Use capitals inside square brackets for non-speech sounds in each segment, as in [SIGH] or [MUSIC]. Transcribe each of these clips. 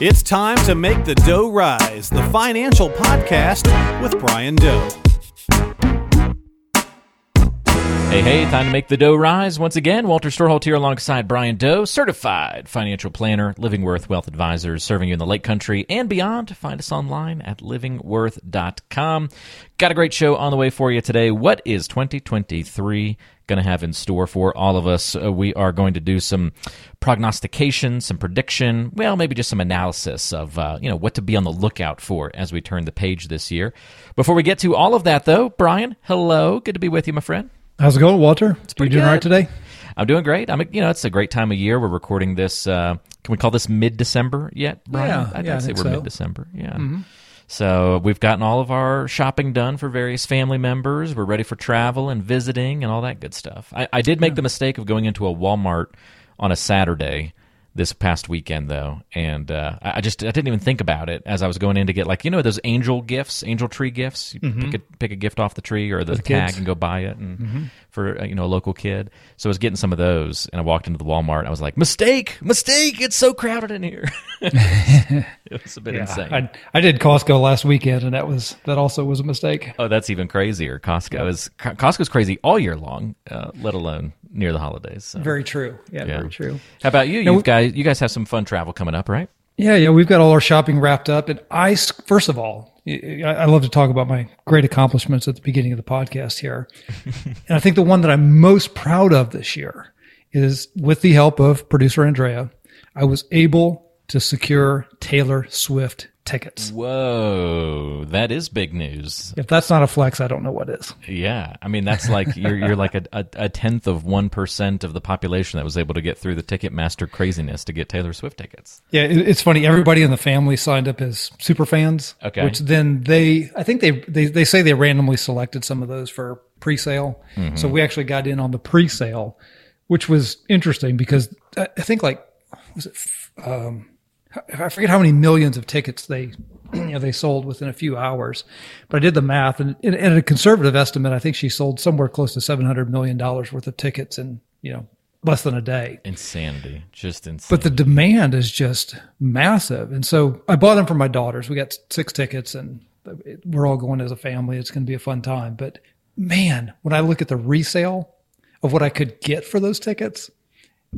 It's time to make the dough rise, the financial podcast with Brian Doe. Hey, hey, time to make the dough rise. Once again, Walter Storholt here alongside Brian Doe, certified financial planner, Living Worth Wealth Advisors, serving you in the Lake Country and beyond. Find us online at livingworth.com. Got a great show on the way for you today. What is 2023 going to have in store for all of us? Uh, we are going to do some prognostication, some prediction, well, maybe just some analysis of, uh, you know, what to be on the lookout for as we turn the page this year. Before we get to all of that, though, Brian, hello. Good to be with you, my friend. How's it going, Walter? It's pretty you doing good. all right today? I'm doing great. I'm, you know, it's a great time of year. We're recording this. Uh, can we call this mid-December yet, Brian? Yeah, I'd, yeah, I say think we're so. Mm-hmm. mid-December. Yeah. So we've gotten all of our shopping done for various family members. We're ready for travel and visiting and all that good stuff. I, I did make the mistake of going into a Walmart on a Saturday this past weekend though, and uh, I just I didn't even think about it as I was going in to get like you know those angel gifts, angel tree gifts. You pick a pick a gift off the tree or the, Mm-hmm. the tag kids. and go buy it, and for uh, you know a local kid. So I was getting some of those, and I walked into the Walmart. and I was like, mistake, mistake! It's so crowded in here. [LAUGHS] it was a bit insane. I, I did Costco last weekend, and that was that also was a mistake. Oh, that's even crazier. Costco is Co- Costco's crazy all year long, uh, let alone near the holidays. So. Very true. Yeah, Yeah. very true. How about you? You guys, you guys have some fun travel coming up, right? Yeah, yeah. We've got all our shopping wrapped up, and I first of all, I I love to talk about my great accomplishments at the beginning of the podcast here, [LAUGHS] and I think the one that I'm most proud of this year is with the help of producer Andrea, I was able to secure Taylor Swift tickets. Whoa, that is big news. If that's not a flex, I don't know what is. Yeah, I mean that's like [LAUGHS] you're you're like a, a, a tenth of one percent of the population that was able to get through the Ticketmaster craziness to get Taylor Swift tickets. Yeah, it, it's funny. Everybody in the family signed up as super fans. Okay. Which then they, I think they, they, they say they randomly selected some of those for pre-sale. So we actually got in on the pre-sale, which was interesting because I, I think like, was it, um, I forget how many millions of tickets they, [CLEARS THROAT] you know, they sold within a few hours, but I did the math and, and at a conservative estimate, I think she sold somewhere close to $700 million worth of tickets in, you know, less than a day. Insanity, just insane. But the demand is just massive. And so I bought them for my daughters. We got six tickets and we're all going as a family. It's going to be a fun time. But man, when I look at the resale of what I could get for those tickets,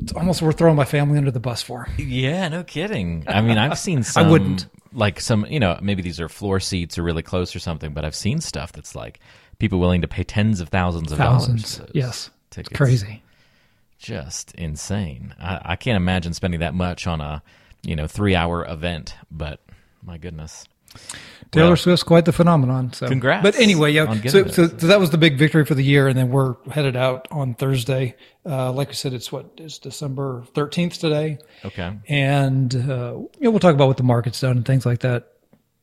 it's almost worth throwing my family under the bus for. Yeah, no kidding. I mean, I've seen [LAUGHS] some. I wouldn't. like some. You know, maybe these are floor seats or really close or something. But I've seen stuff that's like people willing to pay tens of thousands of Thousands. dollars. Yes. tickets. It's crazy. just insane. I, I can't imagine spending that much on a you know three hour event. But my goodness. Taylor Well, Swift's quite the phenomenon. So, Congrats But anyway, yeah. So, so, so that was the big victory for the year, and then we're headed out on Thursday. Uh, like I said, it's what is December thirteenth today. Okay, and uh, you know, we'll talk about what the market's done and things like that.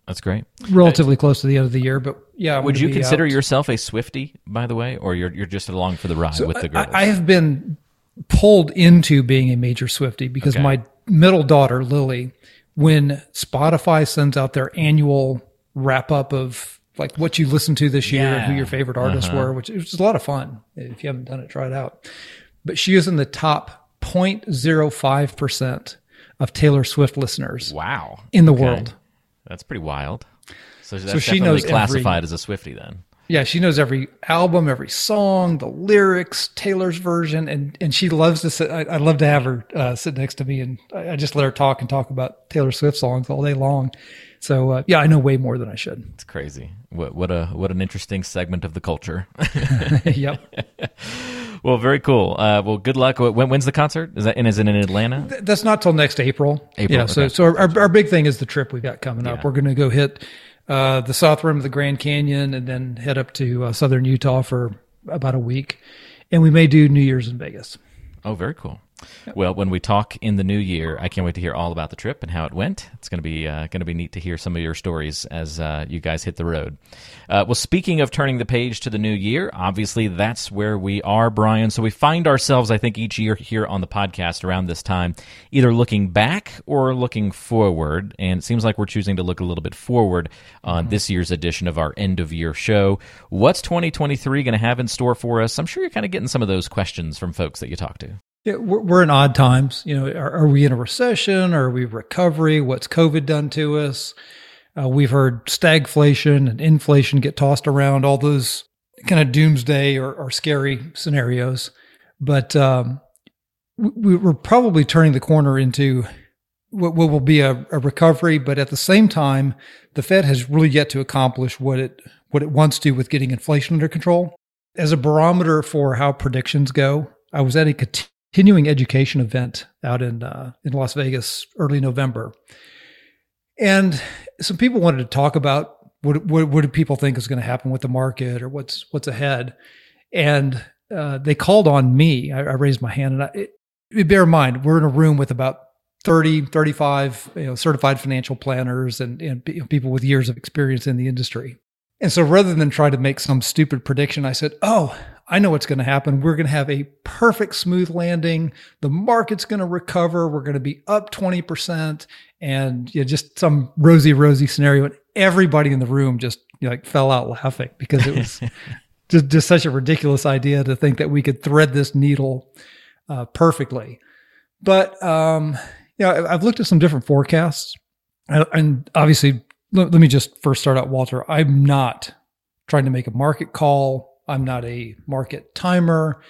that's great. Relatively close to the end of the year, but yeah. I'm Would you consider out. yourself a Swiftie, by the way, or you're you're just along for the ride with the girls? I, I have been pulled into being a major Swiftie because Okay. my middle daughter Lily, when Spotify sends out their annual wrap up of like what you listened to this year and who your favorite artists Uh-huh. were, which is a lot of fun. If you haven't done it, try it out. But she is in the top 0.05 percent of Taylor Swift listeners wow, in the Okay. world. That's pretty wild. So that's she knows every- classified as a Swiftie then. Yeah, she knows every album, every song, the lyrics, Taylor's version, and and she loves to sit. I, I love to have her uh, sit next to me, and I, I just let her talk and talk about Taylor Swift songs all day long. So uh, yeah, I know way more than I should. It's crazy. What what a what an interesting segment of the culture. [LAUGHS] [LAUGHS] yep, well, very cool. Uh, well, good luck. When, when's the concert? Is that and is it in Atlanta? that's not till next April. April, yeah. So okay. so our, our big thing is the trip we've got coming up. We're going to go hit uh, the south rim of the Grand Canyon, and then head up to uh, southern Utah for about a week, and we may do New Year's in Vegas. Oh, very cool. Well, when we talk in the new year, I can't wait to hear all about the trip and how it went. It's going to be uh, going to be neat to hear some of your stories as uh, you guys hit the road. Uh, well, speaking of turning the page to the new year, obviously that's where we are, Brian. So we find ourselves, I think, each year here on the podcast around this time, either looking back or looking forward. And it seems like we're choosing to look a little bit forward on this year's edition of our end of year show. What's 2023 going to have in store for us? I'm sure you're kind of getting some of those questions from folks that you talk to. Yeah, we're, we're in odd times. You know, are, are, we in a recession? Are we recovery? What's COVID done to us? Uh, we've heard stagflation and inflation get tossed around, all those kind of doomsday or, or scary scenarios. But um, we, are probably turning the corner into what, will be a, a, recovery. But at the same time, the Fed has really yet to accomplish what it what it wants to with getting inflation under control. As a barometer for how predictions go, I was at a continuing education event out in uh, in Las Vegas early November, and some people wanted to talk about what what, what do people think is going to happen with the market or what's what's ahead, and uh, they called on me. I, I raised my hand, and I, it, bear in mind we're in a room with about 30, 35 you know, certified financial planners and, and people with years of experience in the industry. And so rather than try to make some stupid prediction, I said, Oh, I know what's going to happen. We're going to have a perfect smooth landing. The market's going to recover. We're going to be up 20% and you know, just some rosy, rosy scenario. And everybody in the room just you know, like fell out laughing because it was [LAUGHS] just, just such a ridiculous idea to think that we could thread this needle uh, perfectly. But, um, you know, I've looked at some different forecasts and obviously let, let me just first start out, Walter. I'm not trying to make a market call. I'm not a market timer.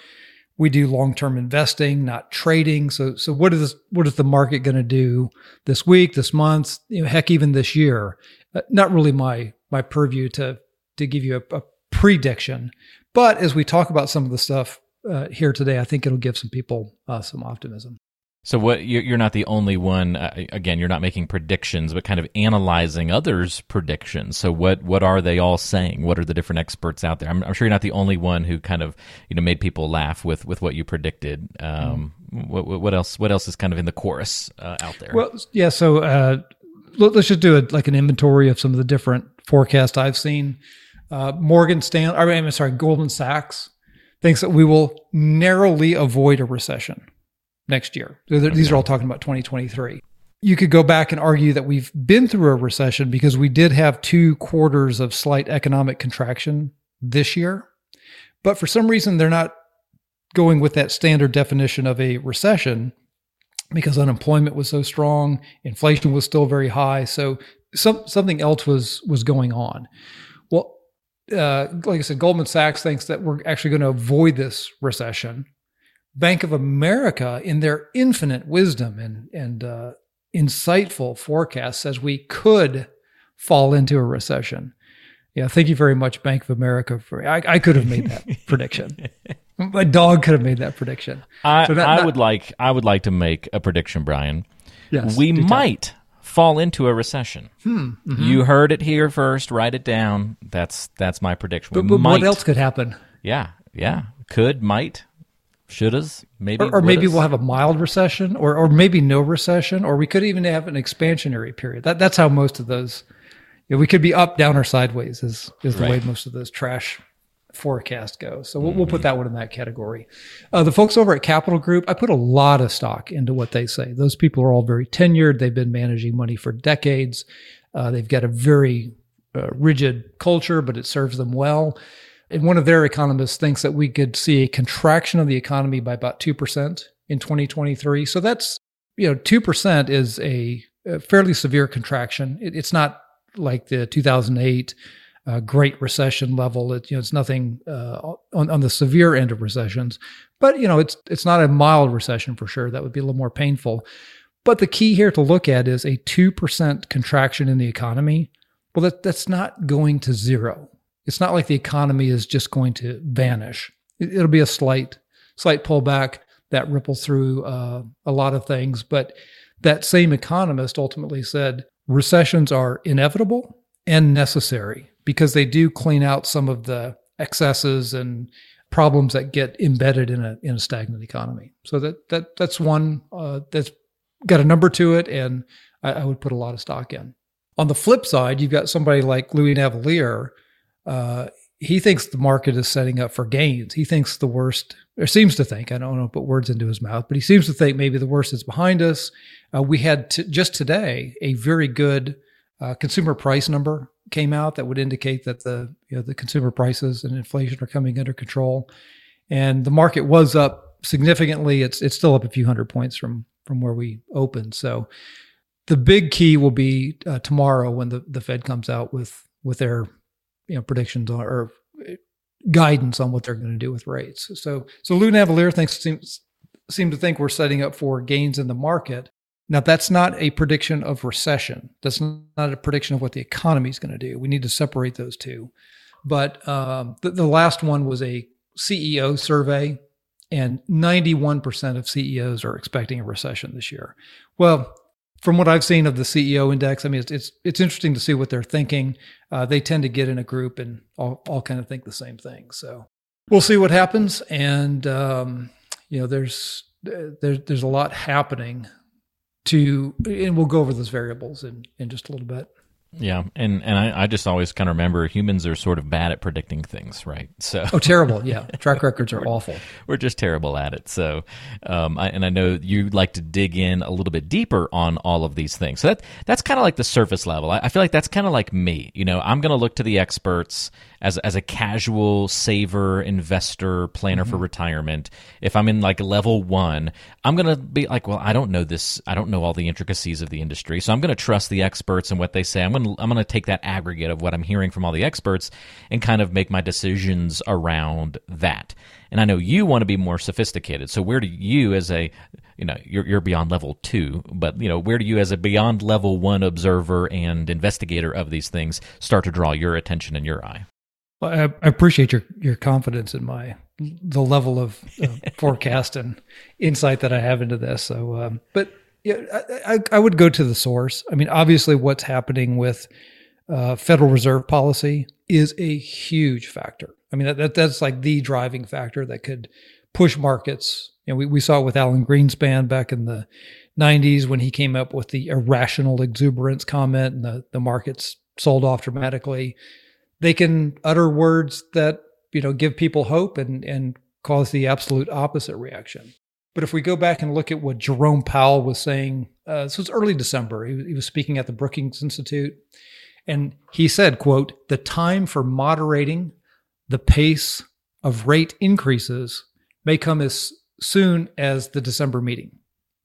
We do long-term investing, not trading. So, so what is what is the market going to do this week, this month, you know, heck, even this year? Uh, not really my my purview to to give you a, a prediction. But as we talk about some of the stuff uh, here today, I think it'll give some people uh, some optimism. So what you're not the only one. Uh, again, you're not making predictions, but kind of analyzing others' predictions. So what what are they all saying? What are the different experts out there? I'm, I'm sure you're not the only one who kind of you know made people laugh with with what you predicted. Um, what, what else? What else is kind of in the chorus uh, out there? Well, yeah. So uh, let's just do a, like an inventory of some of the different forecasts I've seen. Uh, Morgan Stanley, I mean, sorry, Goldman Sachs thinks that we will narrowly avoid a recession next year. These are all talking about 2023. You could go back and argue that we've been through a recession because we did have two quarters of slight economic contraction this year. But for some reason, they're not going with that standard definition of a recession because unemployment was so strong, inflation was still very high. So some, something else was was going on. Well, uh, like I said, Goldman Sachs thinks that we're actually going to avoid this recession Bank of America, in their infinite wisdom and and uh, insightful forecast, says we could fall into a recession. Yeah, thank you very much, Bank of America. For I, I could have made that [LAUGHS] prediction. My dog could have made that prediction. I, so that, I would like I would like to make a prediction, Brian. Yes, we might fall into a recession. Hmm, mm-hmm. You heard it here first. Write it down. That's that's my prediction. But, but what else could happen? Yeah, yeah, could, might shouldas, maybe, or, or maybe we'll have a mild recession, or or maybe no recession, or we could even have an expansionary period. That that's how most of those. You know, we could be up, down, or sideways is is the right. way most of those trash forecast goes. So we'll, mm-hmm. we'll put that one in that category. Uh, the folks over at Capital Group, I put a lot of stock into what they say. Those people are all very tenured. They've been managing money for decades. Uh, they've got a very uh, rigid culture, but it serves them well. And one of their economists thinks that we could see a contraction of the economy by about 2% in 2023. So that's, you know, 2% is a, a fairly severe contraction. It, it's not like the 2008 uh, Great Recession level. It, you know, it's nothing uh, on, on the severe end of recessions, but you know, it's it's not a mild recession for sure. That would be a little more painful. But the key here to look at is a two percent contraction in the economy. Well, that that's not going to zero. It's not like the economy is just going to vanish. It'll be a slight, slight pullback that ripples through uh, a lot of things. But that same economist ultimately said recessions are inevitable and necessary because they do clean out some of the excesses and problems that get embedded in a in a stagnant economy. So that that that's one uh, that's got a number to it, and I, I, would put a lot of stock in. On the flip side, you've got somebody like Louis Navellier uh, he thinks the market is setting up for gains. He thinks the worst, or seems to think, I don't know, put words into his mouth, but he seems to think maybe the worst is behind us. Uh, we had t- just today a very good uh, consumer price number came out that would indicate that the you know, the consumer prices and inflation are coming under control, and the market was up significantly. It's it's still up a few hundred points from from where we opened. So the big key will be uh, tomorrow when the, the Fed comes out with with their you know predictions on, or guidance on what they're going to do with rates. So so Lou Navellier thinks seems seem to think we're setting up for gains in the market. Now that's not a prediction of recession. That's not a prediction of what the economy is going to do. We need to separate those two. But um, the, the last one was a CEO survey, and 91% of CEOs are expecting a recession this year. Well, from what I've seen of the CEO index, I mean, it's it's, it's interesting to see what they're thinking. Uh, they tend to get in a group and all, all kind of think the same thing. So we'll see what happens. And um, you know, there's there's there's a lot happening to, and we'll go over those variables in in just a little bit. Yeah, and and I, I just always kind of remember humans are sort of bad at predicting things, right? So oh, terrible! Yeah, [LAUGHS] track records are awful. We're just terrible at it. So, um, I, and I know you like to dig in a little bit deeper on all of these things. So that that's kind of like the surface level. I, I feel like that's kind of like me. You know, I'm going to look to the experts as as a casual saver, investor, planner mm-hmm. for retirement, if I'm in like level one, I'm gonna be like, well, I don't know this, I don't know all the intricacies of the industry, so I'm gonna trust the experts and what they say. I'm gonna I'm gonna take that aggregate of what I'm hearing from all the experts and kind of make my decisions around that. And I know you want to be more sophisticated. So where do you, as a you know you're, you're beyond level two but you know where do you as a beyond level one observer and investigator of these things start to draw your attention and your eye well, I, appreciate your your confidence in my the level of uh, [LAUGHS] forecast and insight that I have into this. So, um, but yeah, I, I, would go to the source. I mean, obviously, what's happening with uh, Federal Reserve policy is a huge factor. I mean, that, that's like the driving factor that could push markets. You know, we, we saw it with Alan Greenspan back in the 90s when he came up with the irrational exuberance comment and the, the markets sold off dramatically they can utter words that you know give people hope and and cause the absolute opposite reaction. But if we go back and look at what Jerome Powell was saying, uh, this was early December. He, he was speaking at the Brookings Institute, and he said, "quote The time for moderating the pace of rate increases may come as soon as the December meeting."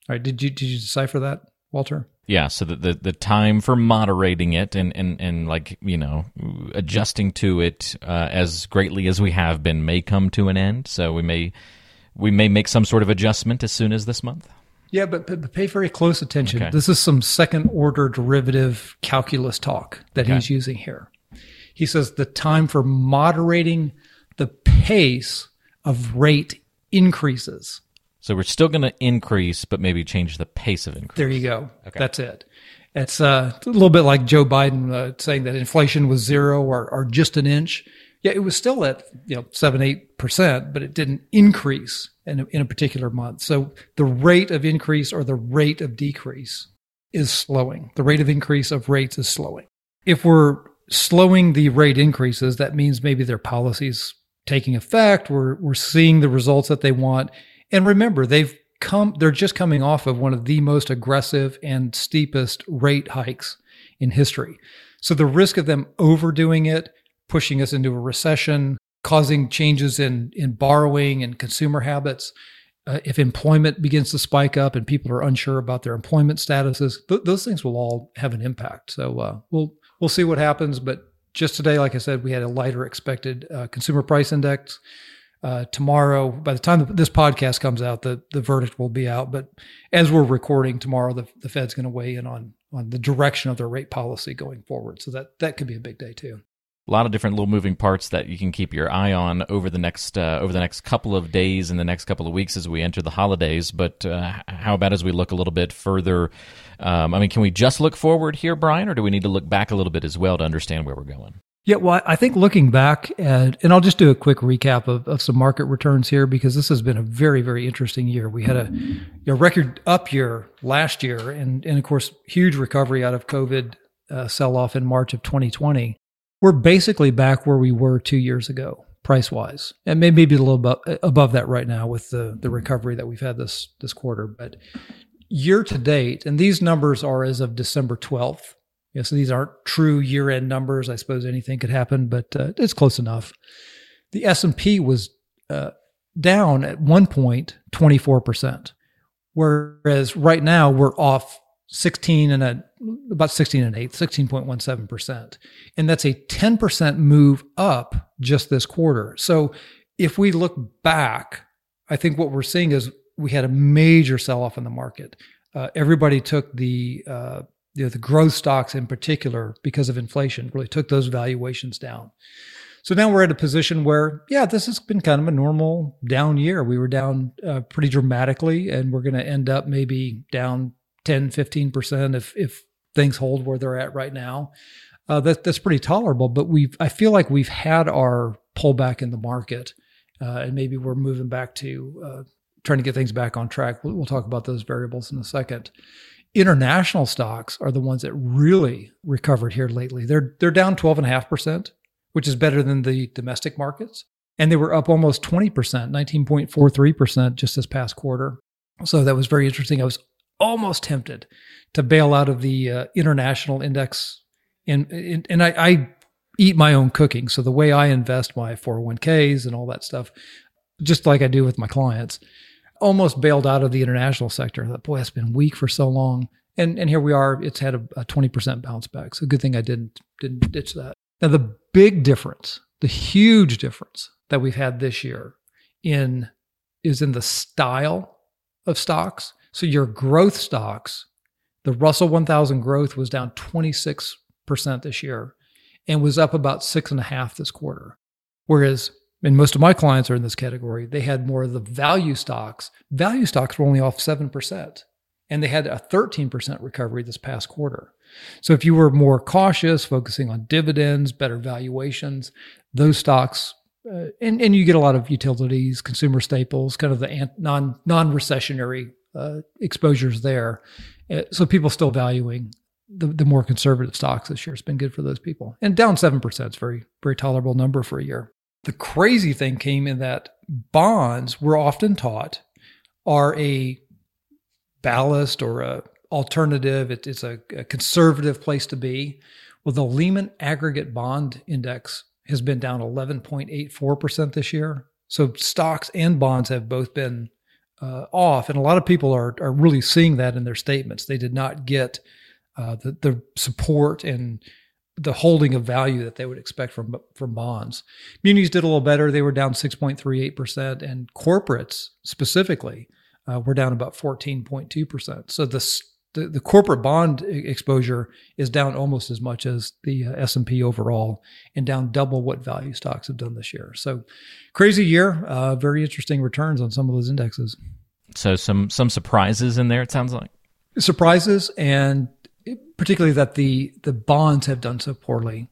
All right, did you did you decipher that, Walter? Yeah, so the, the, the time for moderating it and, and, and like, you know, adjusting to it uh, as greatly as we have been may come to an end. So we may we may make some sort of adjustment as soon as this month. Yeah, but, but pay very close attention. Okay. This is some second order derivative calculus talk that okay. he's using here. He says the time for moderating the pace of rate increases so we're still going to increase, but maybe change the pace of increase. There you go. Okay. That's it. It's, uh, a little bit like Joe Biden uh, saying that inflation was zero or, or just an inch. Yeah, it was still at you know seven eight percent, but it didn't increase in a, in a particular month. So the rate of increase or the rate of decrease is slowing. The rate of increase of rates is slowing. If we're slowing the rate increases, that means maybe their policies taking effect. We're we're seeing the results that they want and remember, they've come, they're just coming off of one of the most aggressive and steepest rate hikes in history. So the risk of them overdoing it, pushing us into a recession, causing changes in, in borrowing and consumer habits, uh, if employment begins to spike up and people are unsure about their employment statuses, th- those things will all have an impact. So uh, we'll we'll see what happens. But just today, like I said, we had a lighter expected uh, consumer price index uh, tomorrow. By the time this podcast comes out, the the verdict will be out. But as we're recording tomorrow, the, the Fed's going to weigh in on on the direction of their rate policy going forward. So that that could be a big day too. A lot of different little moving parts that you can keep your eye on over the next uh, over the next couple of days and the next couple of weeks as we enter the holidays. But uh, how about as we look a little bit further? Um, I mean, can we just look forward here, Brian, or do we need to look back a little bit as well to understand where we're going? Yeah, well, I think looking back at, and I'll just do a quick recap of, of some market returns here because this has been a very, very interesting year. We had a, a record up year last year, and, and of course, huge recovery out of COVID uh, sell off in March of 2020. We're basically back where we were two years ago, price wise, and maybe a little above, above that right now with the, the recovery that we've had this this quarter. But year to date, and these numbers are as of December 12th yeah, so these aren't true year-end numbers. I suppose anything could happen, but uh, it's close enough. The S and P was uh, down at one point 24%. Whereas right now we're off 16 and a about 16 and 8, 16.17%. And that's a 10% move up just this quarter. So if we look back, I think what we're seeing is we had a major sell off in the market. Uh, everybody took the uh, you know, the growth stocks in particular because of inflation really took those valuations down. So now we're at a position where, yeah, this has been kind of a normal down year. We were down uh, pretty dramatically, and we're going to end up maybe down 10, 15% if, if things hold where they're at right now. Uh, that, that's pretty tolerable, but we've, I feel like we've had our pullback in the market, uh, and maybe we're moving back to uh, trying to get things back on track. We'll, we'll talk about those variables in a second. International stocks are the ones that really recovered here lately. They're they're down 12.5%, which is better than the domestic markets. And they were up almost 20%, 19.43% just this past quarter. So that was very interesting. I was almost tempted to bail out of the uh, international index. And, and, and I, I eat my own cooking. So the way I invest my 401ks and all that stuff, just like I do with my clients, almost bailed out of the international sector. I thought, boy, that's been weak for so long. And and here we are. It's had a, a 20% bounce back. So good thing I didn't didn't ditch that. Now the big difference, the huge difference that we've had this year in is in the style of stocks. So your growth stocks, the Russell 1000 growth was down 26% this year and was up about six and a half this quarter. Whereas and most of my clients are in this category, they had more of the value stocks. Value stocks were only off 7%, and they had a 13% recovery this past quarter. So if you were more cautious, focusing on dividends, better valuations, those stocks, uh, and, and you get a lot of utilities, consumer staples, kind of the non non recessionary uh, exposures there. Uh, so people still valuing the, the more conservative stocks this year. It's been good for those people. And down 7% is very, very tolerable number for a year. The crazy thing came in that bonds we're often taught are a ballast or a alternative. It, it's a, a conservative place to be. Well, the Lehman Aggregate Bond Index has been down 11.84% this year. So stocks and bonds have both been uh, off, and a lot of people are are really seeing that in their statements. They did not get uh, the the support and the holding of value that they would expect from from bonds. Munis did a little better; they were down 6.38 percent, and corporates specifically uh, were down about 14.2 percent. So the, the, the corporate bond exposure is down almost as much as the uh, S and P overall, and down double what value stocks have done this year. So crazy year, uh, very interesting returns on some of those indexes. So some some surprises in there. It sounds like surprises and particularly that the the bonds have done so poorly.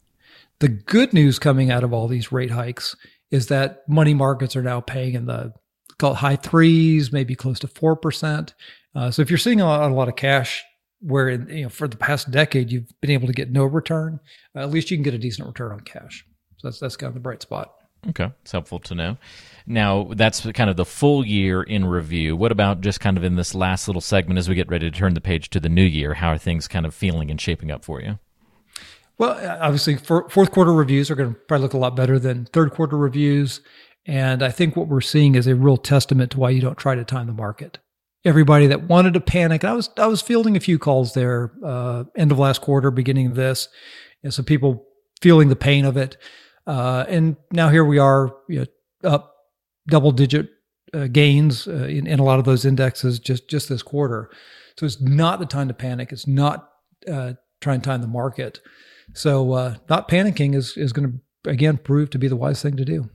The good news coming out of all these rate hikes is that money markets are now paying in the call high threes, maybe close to four percent. Uh, so if you're seeing a lot, a lot, of cash where you know for the past decade you've been able to get no return, uh, at least you can get a decent return on cash. So that's that's kind of the bright spot. Okay, it's helpful to know. Now, that's kind of the full year in review. What about just kind of in this last little segment as we get ready to turn the page to the new year? How are things kind of feeling and shaping up for you? Well, obviously, fourth quarter reviews are going to probably look a lot better than third quarter reviews. And I think what we're seeing is a real testament to why you don't try to time the market. Everybody that wanted to panic, I was I was fielding a few calls there, uh, end of last quarter, beginning of this, and so people feeling the pain of it. Uh, and now here we are, you know, up double digit uh, gains uh, in, in, a lot of those indexes just just this quarter. So it's not the time to panic. It's not uh, trying to time the market. So uh, not panicking is is going to again prove to be the wise thing to do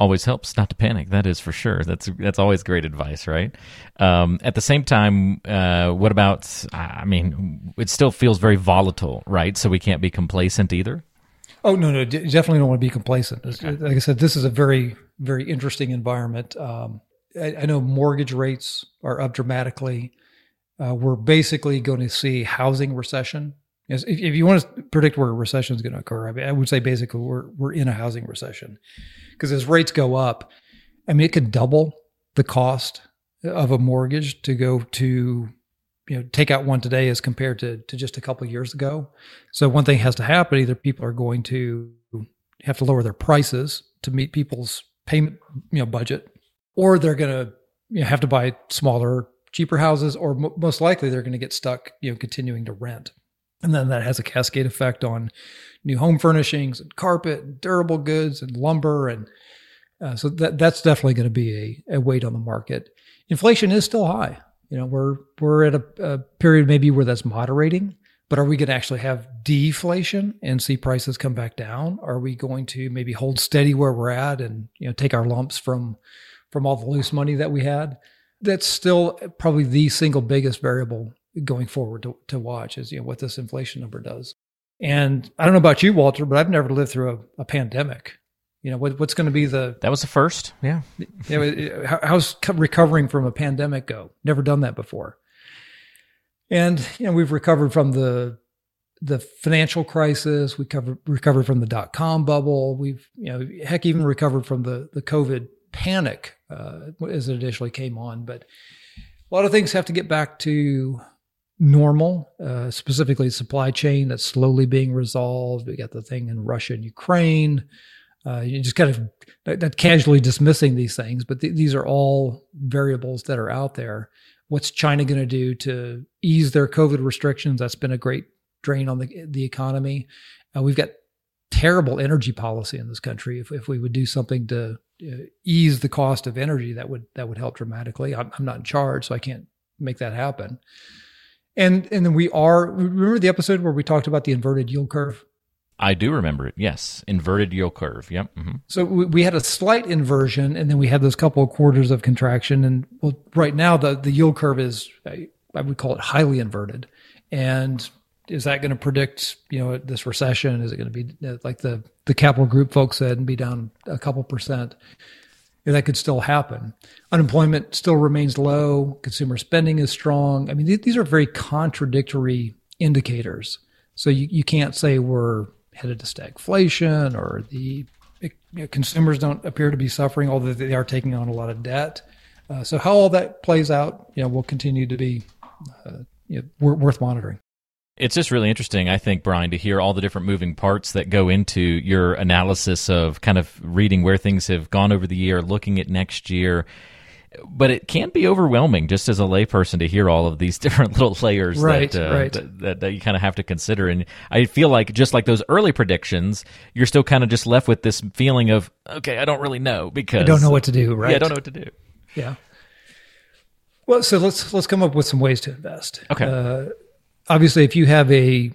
always helps not to panic. That is for sure. That's that's always great advice, right? Um, at the same time, uh, what about? I mean, it still feels very volatile, right? So we can't be complacent either. Oh no, no, definitely don't want to be complacent. Okay. Like I said, this is a very, very interesting environment. Um, I, I, know mortgage rates are up dramatically. Uh, we're basically going to see housing recession. If, if you want to predict where a recession is going to occur, I, mean, I would say basically we're we're in a housing recession because as rates go up, I mean it could double the cost of a mortgage to go to you know take out one today as compared to to just a couple years ago. So one thing has to happen: either people are going to have to lower their prices to meet people's payment you know budget, or they're going to you know, have to buy smaller, cheaper houses, or m- most likely they're going to get stuck, you know, continuing to rent. And then that has a cascade effect on new home furnishings and carpet and durable goods and lumber. And uh, so that, that's definitely going to be a, a weight on the market. Inflation is still high. You know, we're, we're at a, a period maybe where that's moderating, but are we going to actually have deflation and see prices come back down? Are we going to maybe hold steady where we're at and, you know, take our lumps from, from all the loose money that we had? That's still probably the single biggest variable going forward to, to watch is, you know, what this inflation number does. And I don't know about you, Walter, but I've never lived through a, a pandemic. You know, what, what's going to be the That was the first. Yeah. you know, how- how's recovering from a pandemic go? Never done that before. And you know, we've recovered from the the financial crisis. We covered recovered from the dot com bubble. We've you know, heck, even recovered from the the COVID panic uh, as it initially came on. But a lot of things have to get back to normal, uh, specifically supply chain that's slowly being resolved. We got the thing in Russia and Ukraine. Uh, you just kind of not casually dismissing these things, but th- these are all variables that are out there. What's China going to do to ease their COVID restrictions? That's been a great drain on the the economy. Uh, we've got terrible energy policy in this country. If if we would do something to uh, ease the cost of energy, that would that would help dramatically. I'm, I'm not in charge, so I can't make that happen. And and then we are remember the episode where we talked about the inverted yield curve. I do remember it. Yes. Inverted yield curve. Yep. hmm So we, we had a slight inversion, and then we had those couple of quarters of contraction. And well, right now the the yield curve is I, I would call it highly inverted. And is that going to predict you know this recession? Is it going to be uh, like the the Capital Group folks said and be down a couple percent? That could still happen. Unemployment still remains low. Consumer spending is strong. I mean, th- these are very contradictory indicators. So you, you can't say we're headed to stagflation or the you know, consumers don't appear to be suffering, although they are taking on a lot of debt. Uh, so how all that plays out, you know, will continue to be uh, you know, wor- worth monitoring. It's just really interesting, I think, Brian, to hear all the different moving parts that go into your analysis of kind of reading where things have gone over the year, looking at next year. But it can be overwhelming just as a layperson to hear all of these [LAUGHS] different little layers Right, that, uh, right. that, that, that you kind of have to consider. And I feel like just like those early predictions, you're still kind of just left with this feeling of, okay, I don't really know because I don't know what to do, right? Yeah, I don't know what to do. Yeah. Well, so let's let's come up with some ways to invest. Okay. Uh, obviously, if you have a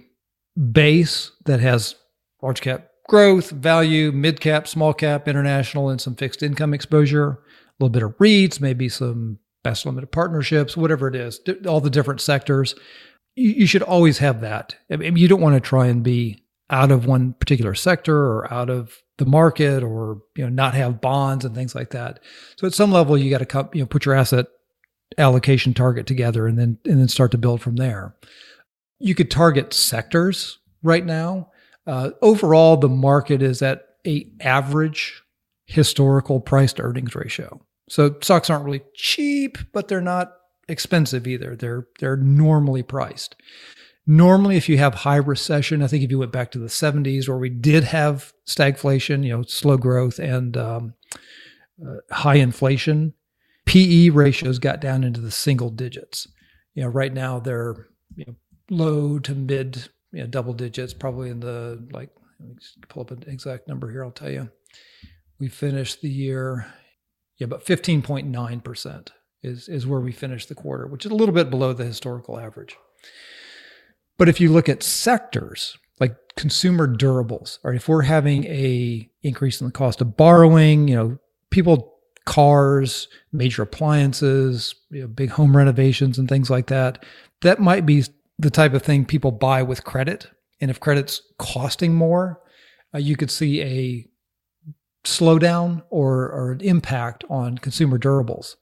base that has large cap growth, value, mid cap, small cap, international, and some fixed income exposure, a little bit of REITs, maybe some master limited partnerships, whatever it is, all the different sectors, you, should always have that. I mean, you don't want to try and be out of one particular sector or out of the market or you know not have bonds and things like that. So at some level, you got to you know put your asset allocation target together and then and then start to build from there. You could target sectors right now. Uh, overall, the market is at a average historical price to earnings ratio. So stocks aren't really cheap, but they're not expensive either. They're they're normally priced. Normally, if you have high recession, I think if you went back to the 70s where we did have stagflation, you know, slow growth and um, uh, high inflation, PE ratios got down into the single digits. You know, right now they're you know, low to mid you know, double digits, probably in the like. Let me pull up an exact number here. I'll tell you. We finished the year, yeah, about fifteen point nine percent is is where we finished the quarter, which is a little bit below the historical average. But if you look at sectors like consumer durables, or if we're having a increase in the cost of borrowing, you know, people cars, major appliances, you know, big home renovations and things like that, that might be the type of thing people buy with credit. And if credit's costing more, uh, you could see a slowdown or, or an impact on consumer durables.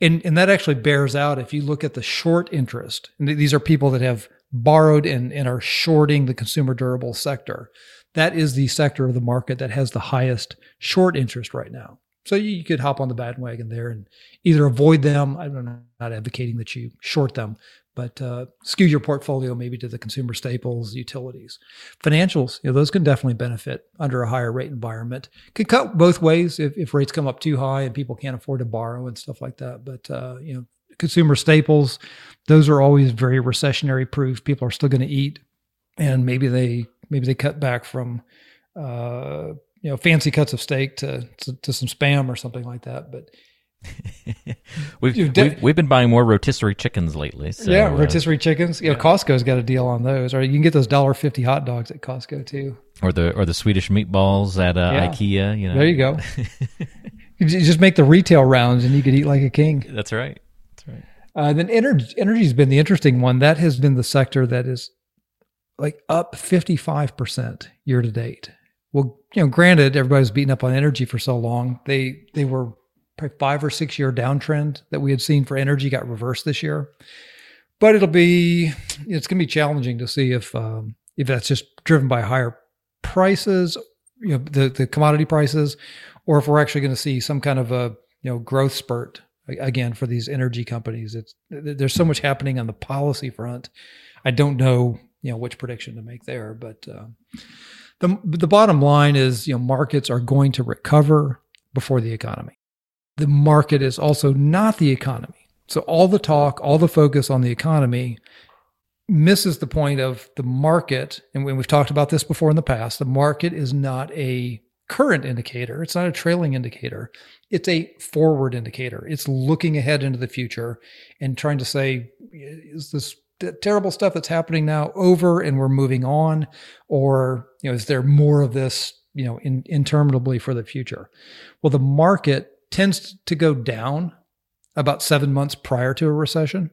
And, and that actually bears out if you look at the short interest. And these are people that have borrowed and, and are shorting the consumer durable sector. That is the sector of the market that has the highest short interest right now. So you could hop on the bandwagon there and either avoid them. I'm not advocating that you short them, but uh, skew your portfolio maybe to the consumer staples, utilities, financials. You know, those can definitely benefit under a higher rate environment. Could cut both ways if, if rates come up too high and people can't afford to borrow and stuff like that. But uh, you know, consumer staples, those are always very recessionary proof. People are still going to eat, and maybe they maybe they cut back from uh, you know fancy cuts of steak to, to, to some spam or something like that. But [LAUGHS] we've, de- we've we've been buying more rotisserie chickens lately. So, yeah, uh, rotisserie chickens. You know, Costco's got a deal on those, or you can get those dollar fifty hot dogs at Costco too. or the or the Swedish meatballs at uh, Yeah. IKEA. You know, There you go. [LAUGHS] you just make the retail rounds, and you could eat like a king. That's right. That's right. Uh, then energy energy's been the interesting one. That has been the sector that is like up 55% year to date. Well, you know, granted, everybody's beaten up on energy for so long. They they were probably five or six year downtrend that we had seen for energy got reversed this year. But it'll be it's going to be challenging to see if um, if that's just driven by higher prices, you know, the the commodity prices, or if we're actually going to see some kind of a you know growth spurt again for these energy companies. It's there's so much happening on the policy front. I don't know you know which prediction to make there, but uh, the the bottom line is you know markets are going to recover before the economy. The market is also not the economy. So all the talk, all the focus on the economy misses the point of the market. And when we've talked about this before in the past, the market is not a current indicator. It's not a trailing indicator. It's a forward indicator. It's looking ahead into the future and trying to say, is this terrible stuff that's happening now over and we're moving on? Or, you know, is there more of this, you know, in, interminably for the future? Well, the market tends to go down about seven months prior to a recession.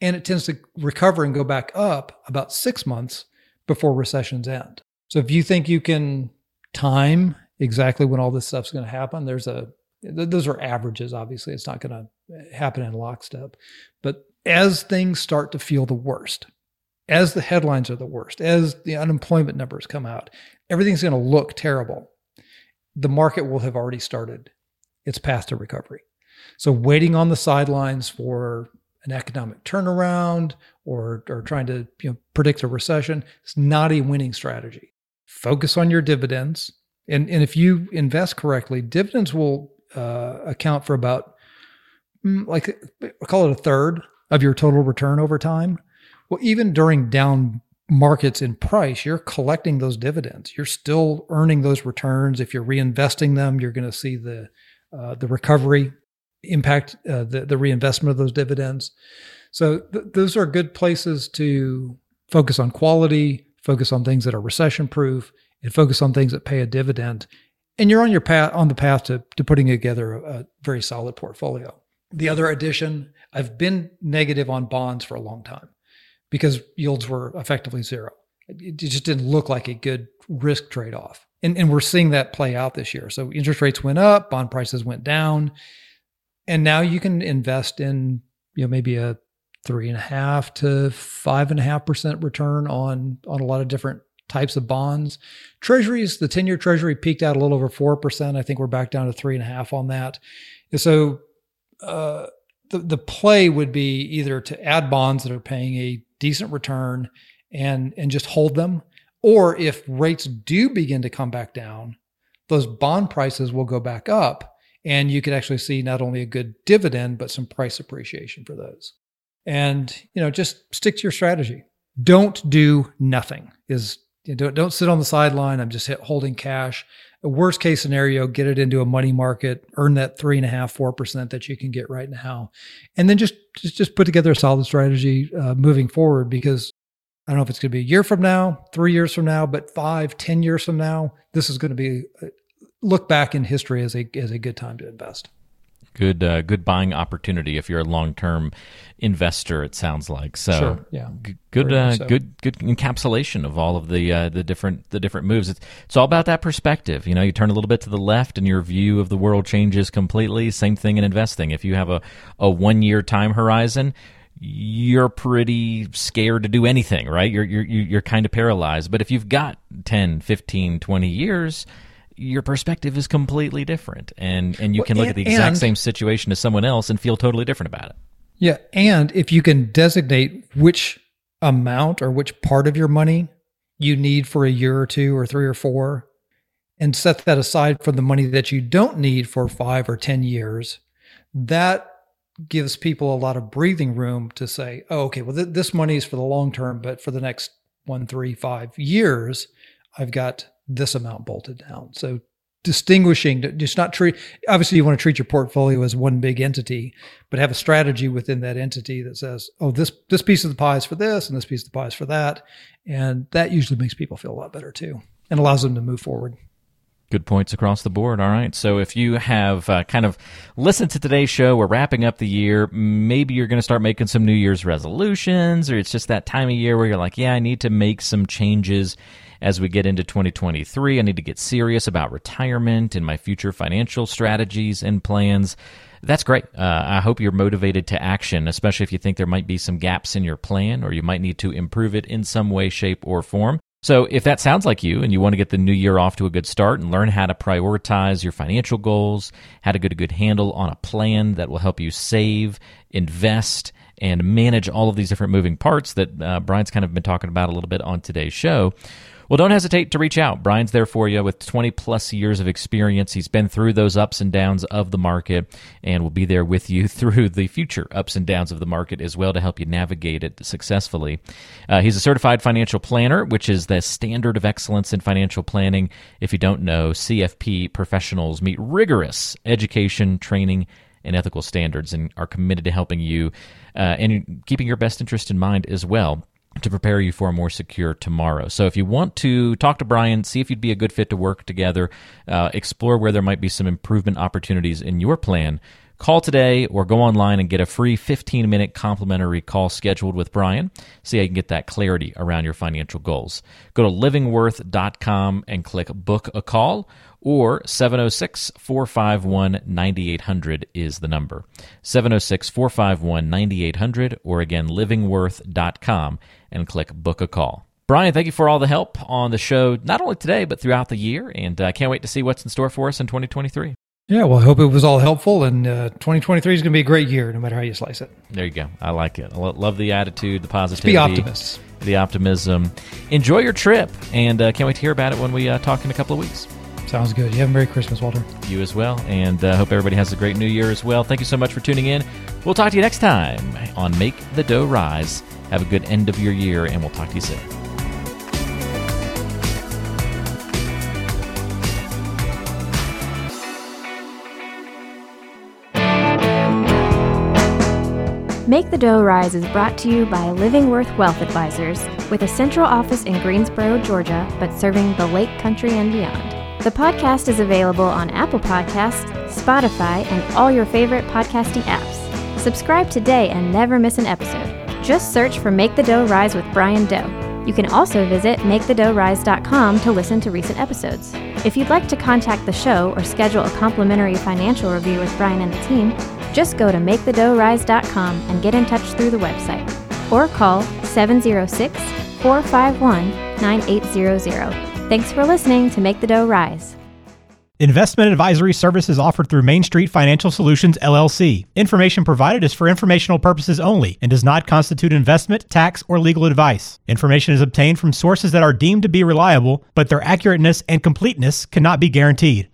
And it tends to recover and go back up about six months before recessions end. So if you think you can time exactly when all this stuff's going to happen, there's a, those are averages, obviously. It's not going to happen in lockstep. But as things start to feel the worst, as the headlines are the worst, as the unemployment numbers come out, everything's going to look terrible. The market will have already started its path to recovery. So waiting on the sidelines for an economic turnaround or or trying to you know predict a recession is not a winning strategy. Focus on your dividends, and and if you invest correctly, dividends will uh, account for about mm, like I call it a third of your total return over time. Well, even during down markets in price, you're collecting those dividends. You're still earning those returns. If you're reinvesting them, you're going to see the uh, the recovery impact uh, the the reinvestment of those dividends. So th- those are good places to focus on quality, focus on things that are recession proof, and focus on things that pay a dividend. And you're on your path on the path to to putting together a, a very solid portfolio. The other addition, I've been negative on bonds for a long time because yields were effectively zero. It just didn't look like a good risk trade off. And, and we're seeing that play out this year. So interest rates went up, bond prices went down. And now you can invest in, you know, maybe a three and a half to five and a half percent return on on a lot of different types of bonds. Treasuries, the 10 year treasury peaked out a little over four percent. I think we're back down to three and a half on that. And so uh, the the play would be either to add bonds that are paying a decent return and and just hold them, or if rates do begin to come back down, those bond prices will go back up, and you could actually see not only a good dividend but some price appreciation for those. And you know, just stick to your strategy. Don't do nothing. Is you know, don't don't sit on the sideline. I'm just holding cash. Worst case scenario, get it into a money market, earn that three and a half, four percent that you can get right now, and then just just just put together a solid strategy uh, moving forward. Because I don't know if it's going to be a year from now, three years from now, but five, ten years from now, this is going to be uh, look back in history as a as a good time to invest. Good, uh, good buying opportunity if you're a long-term investor. It sounds like so. Sure, yeah. G- good, uh, so. good, good encapsulation of all of the uh, the different the different moves. It's it's all about that perspective. You know, you turn a little bit to the left, and your view of the world changes completely. Same thing in investing. If you have a a one year time horizon. You're pretty scared to do anything, right? You're you're you're kind of paralyzed. But if you've got 10, 15, 20 years, your perspective is completely different and and you Well, can look and- at the exact and- same situation as someone else and feel totally different about it. Yeah. And if you can designate which amount or which part of your money you need for a year or two or three or four, and set that aside for the money that you don't need for five or 10 years, that gives people a lot of breathing room to say, oh, okay, well, th- this money is for the long term, but for the next one, three, five years, I've got this amount bolted down. So distinguishing, just not treat, obviously, you want to treat your portfolio as one big entity, but have a strategy within that entity that says, oh, this, this piece of the pie is for this and this piece of the pie is for that. And that usually makes people feel a lot better too and allows them to move forward. Good points across the board. All right. So if you have uh, kind of listened to today's show, we're wrapping up the year. Maybe you're going to start making some New Year's resolutions, or it's just that time of year where you're like, yeah, I need to make some changes as we get into 2023. I need to get serious about retirement and my future financial strategies and plans. That's great. Uh, I hope you're motivated to action, especially if you think there might be some gaps in your plan or you might need to improve it in some way, shape, or form. So, if that sounds like you and you want to get the new year off to a good start and learn how to prioritize your financial goals, how to get a good handle on a plan that will help you save, invest, and manage all of these different moving parts that uh, Brian's kind of been talking about a little bit on today's show, well, don't hesitate to reach out. Brian's there for you with 20 plus years of experience. He's been through those ups and downs of the market and will be there with you [LAUGHS] through the future ups and downs of the market as well to help you navigate it successfully. Uh, he's a certified financial planner, which is the standard of excellence in financial planning. If you don't know, CFP professionals meet rigorous education, training, and ethical standards and are committed to helping you uh, and keeping your best interest in mind as well to prepare you for a more secure tomorrow. So, if you want to talk to Brian, see if you'd be a good fit to work together, uh, explore where there might be some improvement opportunities in your plan, call today or go online and get a free 15 minute complimentary call scheduled with Brian. See how you can get that clarity around your financial goals. Go to livingworth.com and click book a call or 706 451 9800 is the number. 706 451 9800 or again livingworth.com and click book a call. Brian, thank you for all the help on the show, not only today, but throughout the year. And I uh, can't wait to see what's in store for us in 2023. Yeah, well, I hope it was all helpful. And uh, 2023 is going to be a great year, no matter how you slice it. There you go. I like it. I love the attitude, the positivity. be optimists. The optimism. Enjoy your trip, and uh, can't wait to hear about it when we uh, talk in a couple of weeks. Sounds good. You have a Merry Christmas, Walter. You as well. And uh, hope everybody has a great new year as well. Thank you so much for tuning in. We'll talk to you next time on Make the Dough Rise. Have a good end of your year, and we'll talk to you soon. Make the Dough Rise is brought to you by Living Worth Wealth Advisors, with a central office in Greensboro, Georgia, but serving the Lake Country and beyond. The podcast is available on Apple Podcasts, Spotify, and all your favorite podcasting apps. Subscribe today and never miss an episode. Just search for Make the Dough Rise with Brian Doe. You can also visit MakeTheDoughRise.com to listen to recent episodes. If you'd like to contact the show or schedule a complimentary financial review with Brian and the team, just go to MakeTheDoughRise.com and get in touch through the website. Or call 706 451 9800. Thanks for listening to Make the Dough Rise. Investment advisory services offered through Main Street Financial Solutions LLC. Information provided is for informational purposes only and does not constitute investment, tax, or legal advice. Information is obtained from sources that are deemed to be reliable, but their accurateness and completeness cannot be guaranteed.